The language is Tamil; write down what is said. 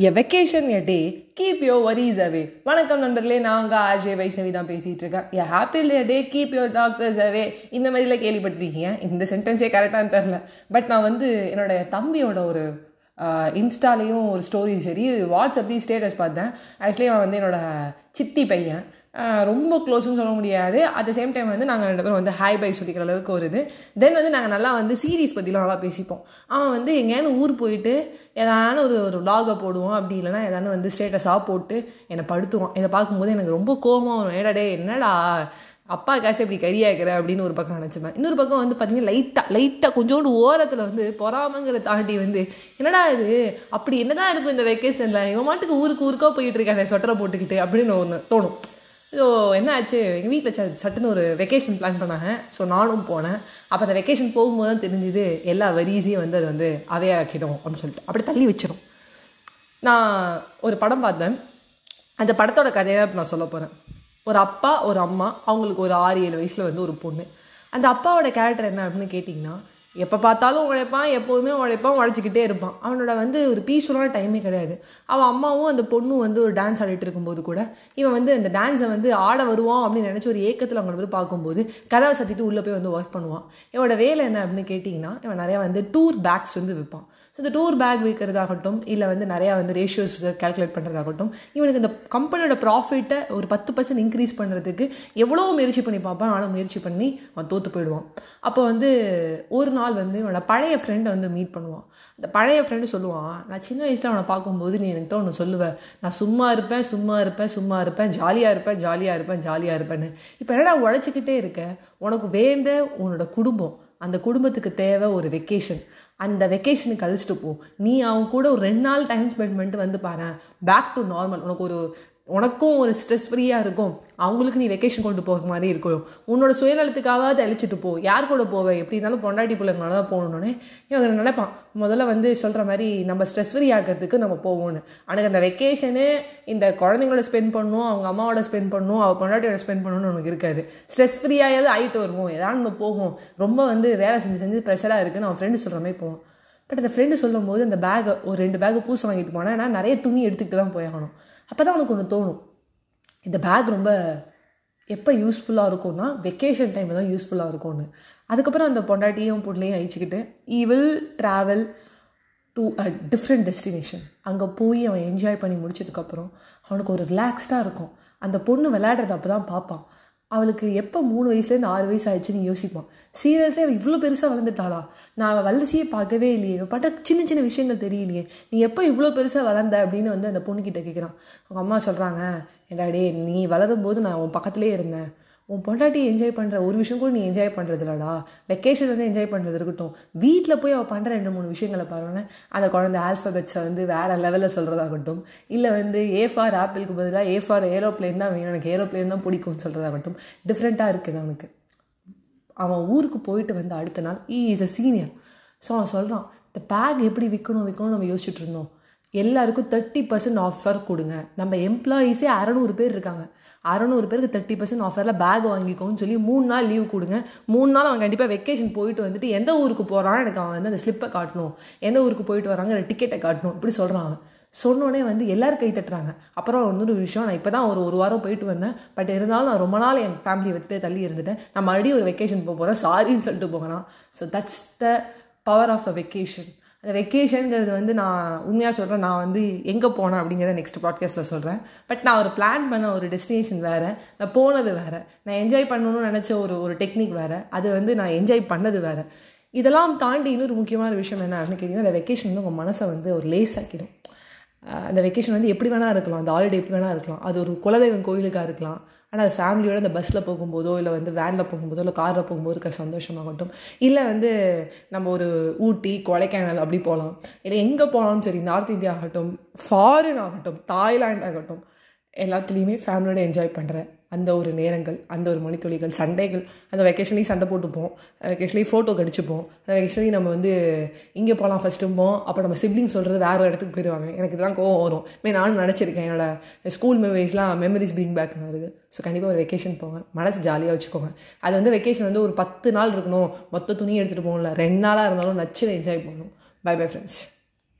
A vacation a day keep your worries away வணக்கம் நண்பர்களே நாங்கள் ஆர்ஜே வைஷ்ணவி தான் பேசிகிட்டு இருக்கேன். A happy a day keep your doctors away இந்த மாதிரிலாம் கேள்விப்பட்டிருக்கீங்க? இந்த சென்டென்ஸே கரெக்டானு தெரில பட் நான் வந்து என்னோட தம்பியோட ஒரு இன்ஸ்டாலேயும் ஒரு ஸ்டோரி சரி வாட்ஸ்அப்லேயும் ஸ்டேட்டஸ் பார்த்தேன். ஆக்சுவலி அவன் வந்து என்னோட சித்தி பையன். ரொம்ப க்ளோஸ்னு சொல்ல முடியாது. அட் த சேம் டைம் வந்து நாங்கள் ரெண்டு பேரும் வந்து ஹாய் பை சொல்லிக்கிற அளவுக்கு வருது தென் வந்து நாங்கள் நல்லா வந்து சீரீஸ் பற்றிலாம் நல்லா பேசிப்போம். அவன் வந்து எங்கேயானு ஊர் போயிட்டு ஏதான ஒரு ஒரு லாகை போடுவோம் அப்படி இல்லைன்னா ஏதானு வந்து ஸ்டேட்டஸாக போட்டு என்னை படுத்துவான். இதை பார்க்கும்போது எனக்கு ரொம்ப கோவமாக வரும். ஏடா டே என்னடா? அப்பா காசு இப்படி கரியாக்குற அப்படின்னு ஒரு பக்கம் நினச்சிப்பேன். இன்னொரு பக்கம் வந்து பார்த்தீங்கன்னா லைட்டாக லைட்டாக கொஞ்சோண்டு ஓரத்தில் வந்து பொறாமங்கிற தாண்டி வந்து என்னடா இது? அப்படி என்னதான் இருக்கும் இந்த வெக்கேஷனில் இவன் மாட்டுக்கு ஊருக்கு ஊருக்காக போயிட்டு இருக்கேன் சொட்டரை போட்டுக்கிட்டு அப்படின்னு ஒன்று தோணும். ஸோ என்ன ஆச்சு? எங்கள் வீட்டில் ச சட்டுன்னு ஒரு வெக்கேஷன் பிளான் பண்ணாங்க. ஸோ நானும் போனேன். அப்போ அந்த வெக்கேஷன் போகும்போது தான் தெரிஞ்சுது எல்லா வரிசையும் வந்து அது வந்து அவையாக்கிடும் அப்படின்னு சொல்லிட்டு. அப்படி தள்ளி வச்சிடும் நான் ஒரு படம் பார்த்தேன். அந்த படத்தோட கதையை இப்போ நான் சொல்ல போகிறேன் ஒரு அப்பா ஒரு அம்மா அவங்களுக்கு ஒரு ஆறு ஏழு வயசில் வந்து ஒரு பொண்ணு. அந்த அப்பாவோட கேரக்டர் என்ன அப்படின்னு கேட்டிங்கன்னா எப்போ பார்த்தாலும் உழைப்பான் எப்போதுமே உழைப்பான் உழைச்சிக்கிட்டே இருப்பான். அவனோட வந்து ஒரு பீஸ்ஃபுல்லான டைமே கிடையாது. அவன் அம்மாவும் அந்த பொண்ணும் வந்து ஒரு டான்ஸ் ஆடிட்டு இருக்கும்போது கூட இவன் வந்து அந்த டான்ஸை வந்து ஆட வருவான் அப்படின்னு நினச்சி ஒரு ஏக்கத்தில் அவங்களை வந்து பார்க்கும்போது கதவை சத்திட்டு உள்ளே போய் வந்து ஒர்க் பண்ணுவான். இவனோட வேலை என்ன அப்படின்னு கேட்டிங்கன்னா இவன் நிறையா வந்து டூர் பேக்ஸ் வந்து விற்பான். ஸோ இந்த டூர் பேக் விற்கிறதாகட்டும் இல்லை வந்து நிறையா வந்து ரேஷியோஸ் கால்குலேட் பண்ணுறதாகட்டும் இவனுக்கு இந்த கம்பெனியோட ப்ராஃபிட்டை ஒரு பத்து பர்சன்ட் இன்க்ரீஸ் பண்ணுறதுக்கு எவ்வளோ முயற்சி பண்ணி பார்ப்பான். ஆனால் முயற்சி பண்ணி அவன் தோற்று போயிடுவான். அப்போ வந்து ஒரு நாள் வந்து இவனோட பழைய ஃப்ரெண்டை வந்து மீட் பண்ணுவான். அந்த பழைய ஃப்ரெண்டு சொல்லுவான் நான் சின்ன வயசில் அவனை பார்க்கும்போது நீ என்கிட்ட ஒன்று சொல்லுவேன் நான் சும்மா இருப்பேன் சும்மா இருப்பேன் சும்மா இருப்பேன் ஜாலியாக இருப்பேன் ஜாலியாக இருப்பேன் ஜாலியாக இருப்பேன்னு. இப்போ என்னடா உழைச்சிக்கிட்டே இருக்க? உனக்கு வேண்ட உன்னோட குடும்பம். அந்த குடும்பத்துக்கு தேவை ஒரு வெக்கேஷன் அந்த வெக்கேஷனுக்கு கழிச்சிட்டு போ. நீ அவன் கூட ஒரு ரெண்டு நாள் டைம் ஸ்பெண்ட் பண்ணிட்டு வந்து பாரு பேக் டு நார்மல் உனக்கு ஒரு உனக்கும் ஒரு ஸ்ட்ரெஸ் ஃப்ரீயாக இருக்கும். அவங்களுக்கு நீ வெக்கேஷன் கொண்டு போக மாதிரி இருக்கும். உன்னோட சுயநலத்துக்காவது அழிச்சிட்டு போ. யார் கூட போவே? எப்படி இருந்தாலும் பொண்டாட்டி பிள்ளைங்களோட தான் போகணுன்னே இவங்க நினைப்பான். முதல்ல வந்து சொல்கிற மாதிரி நம்ம ஸ்ட்ரெஸ் ஃப்ரீ ஆகிறதுக்கு நம்ம போவோம்னு. எனக்கு அந்த வெக்கேஷனு இந்த குழந்தைங்களோட ஸ்பெண்ட் பண்ணணும் அவங்க அம்மாவோட ஸ்பெண்ட் பண்ணணும் அவள் பொண்டாட்டியோட ஸ்பெண்ட் பண்ணணும்னு உனக்கு இருக்காது. ஸ்ட்ரெஸ் ஃப்ரீயாவது ஆகிட்டு வருவோம். ஏதாவது ஒன்று போகும். ரொம்ப வந்து வேலை செஞ்சு செஞ்சு ப்ரெஷராக இருக்குன்னு அவன் ஃப்ரெண்டு சொல்கிற மாதிரி போவோம் பட் அந்த ஃப்ரெண்டு சொல்லும் போது அந்த பேகை ஒரு ரெண்டு பேக்கு பூசை வாங்கிட்டு போனேன் நான் நிறைய துணி எடுத்துக்கிட்டு தான் போயாகணும் அப்போ தான் உனக்கு ஒன்று தோணும். இந்த பேக் ரொம்ப எப்போ யூஸ்ஃபுல்லாக இருக்கும்னா வெக்கேஷன் டைமில் தான் யூஸ்ஃபுல்லாக இருக்கும்னு. அதுக்கப்புறம் அந்த பொண்டாட்டியும் பொண்ணையும் அழிச்சிக்கிட்டு he will travel to a different destination அங்கே போய் அவன் என்ஜாய் பண்ணி முடிச்சதுக்கப்புறம் அவனுக்கு ஒரு ரிலாக்ஸ்டாக இருக்கும். அந்த பொண்ணு விளையாடுறத அப்போ தான் பார்ப்பான். அவளுக்கு எப்போ மூணு வயசுலேருந்து ஆறு வயசு ஆயிடுச்சுன்னு யோசிப்பான் சீரியஸாக அவள் இவ்வளோ பெருசாக வளர்ந்துட்டாளா? நான் அவள் வளர்ச்சியே பார்க்கவே இல்லையே. இவள் பட்ட சின்ன சின்ன விஷயங்கள் தெரியலையே. நீ எப்போ இவ்வளோ பெருசாக வளர்ந்த அப்படின்னு வந்து அந்த பொண்ணுக்கிட்ட கேட்குறான் அவங்க அம்மா சொல்கிறாங்க ஏண்டா டே நீ வளரும் போது நான் உன் பக்கத்துலேயே இருந்தேன். உன் பொண்டாட்டி என்ஜாய் பண்ணுற ஒரு விஷயம் கூட நீ என்ஜாய் பண்ணுறது இல்லடா வெக்கேஷன் வந்து என்ஜாய் பண்ணுறது இருக்கட்டும். வீட்டில் போய் அவள் பண்ணுற ரெண்டு மூணு விஷயங்களை பாருங்கள் அந்த குழந்தை ஆல்ஃபபெட்ஸை வந்து வேறு லெவலில் சொல்கிறதாகட்டும் இல்லை வந்து ஏ ஃபார் ஆப்பிளுக்கு பதிலாக ஏ ஃபார் ஏரோப்ளேன் தான் வேணும். எனக்கு ஏரோப்ளேன் தான் பிடிக்கும்னு சொல்கிறதாகட்டும் டிஃப்ரெண்ட்டாக இருக்குது அவனுக்கு. அவன் ஊருக்கு போயிட்டு வந்து அடுத்த நாள் he is a senior so அவன் சொல்கிறான் இந்த பேக் எப்படி விற்கணும் விற்கணும் நம்ம யோசிச்சுட்டு இருந்தோம். எல்லாருக்கும் தேர்ட்டி பர்சன்ட் ஆஃபர் கொடுங்க. நம்ம எம்ப்ளாயீஸே அறநூறு பேர் இருக்காங்க. அறநூறு பேருக்கு தேர்ட்டி பர்சன்ட் ஆஃபரில் பேக் வாங்கிக்கோன்னு சொல்லி மூணு நாள் லீவ் கொடுங்க. மூணு நாள் அவன் கண்டிப்பாக வெக்கேஷன் போயிட்டு வந்துட்டு எந்த ஊருக்கு போகிறான்னு எனக்கு அவன் வந்து அந்த ஸ்லிப்பை காட்டணும். எந்த ஊருக்கு போயிட்டு வராங்கிற டிக்கெட்டை காட்டணும். இப்படி சொல்கிறான் அவன் சொன்னோடனே வந்து எல்லோரும் கை தட்டுறாங்க. அப்புறம் இன்னொரு விஷயம் நான் இப்போ தான் ஒரு ஒரு வாரம் போயிட்டு வந்தேன். பட் இருந்தாலும் நான் ரொம்ப நாள் என் ஃபேமிலியை வச்சுட்டே தள்ளி இருந்துட்டேன். நான் மறுபடியும் ஒரு வெக்கேஷன் போக போகிறேன் சாரின்னு சொல்லிட்டு போகலாம். So that's the power of a vacation அந்த வெக்கேஷனுங்கிறது வந்து நான் உண்மையாக சொல்கிறேன் நான் வந்து எங்கே போனேன் அப்படிங்கிறத நெக்ஸ்ட் பாட்காஸ்ட்டில் சொல்கிறேன் பட் நான் ஒரு பிளான் பண்ண ஒரு டெஸ்டினேஷன் வேறு நான் போனது வேறு நான் என்ஜாய் பண்ணணும்னு நினச்ச ஒரு ஒரு டெக்னிக் வேறு அது வந்து நான் என்ஜாய் பண்ணது வேறு. இதெல்லாம் தாண்டி இன்னொரு முக்கியமான விஷயம் என்ன அப்படின்னு கேட்டிங்கன்னா அந்த வெக்கேஷன் வந்து உங்கள் மனசை வந்து ஒரு லேஸாக்கிடும் அந்த வெக்கேஷன் வந்து எப்படி வேணால் இருக்கலாம் அந்த ஹாலிடே எப்படி வேணால் இருக்கலாம். அது ஒரு குலதெய்வம் கோயிலுக்காக இருக்கலாம் ஆனால் அது ஃபேமிலியோட அந்த பஸ்ஸில் போகும்போதோ இல்லை வந்து வேனில் போகும்போதோ இல்லை காரில் போகும்போது இருக்க சந்தோஷமாகட்டும். இல்லை வந்து நம்ம ஒரு ஊட்டி கொடைக்கானல் அப்படி போகலாம் இல்லை எங்கே போனாலும் சரி நார்த் இந்தியா ஆகட்டும் ஃபாரின் ஆகட்டும் தாய்லாண்ட் ஆகட்டும் எல்லாத்துலேயுமே ஃபேமிலியோட என்ஜாய் பண்ணுறேன் அந்த ஒரு நேரங்கள் அந்த ஒரு மணித்துளிகள் சண்டைகள் அந்த வெக்கேஷன்லேயும் சண்டை போட்டுப்போம். வெக்கேஷன்லேயும் ஃபோட்டோ கடிச்சுப்போம். அந்த வெக்கேஷன்லேயும் நம்ம வந்து இங்கே போகலாம் ஃபஸ்ட்டும்போம் அப்போ நம்ம சிப்ளிங் சொல்கிறது வேறு ஒரு இடத்துக்கு போயிடுவாங்க எனக்கு இதெல்லாம் கோவம் வரும். மே நானும் நினச்சிருக்கேன் என்னோட ஸ்கூல் மெமரிஸ்லாம் மெமரிஸ் பீங் பேக்னு வருது ஸோ கண்டிப்பாக ஒரு வெக்கேஷன் போங்க மனசு ஜாலியாக வச்சுக்கோங்க. அது வந்து வெக்கேஷன் வந்து ஒரு பத்து நாள் இருக்கணும். மொத்த துணியை எடுத்துகிட்டு போகணும்ல. ரெண்டு நாளாக இருந்தாலும் நச்சு என்ஜாய் பண்ணணும். By bye friends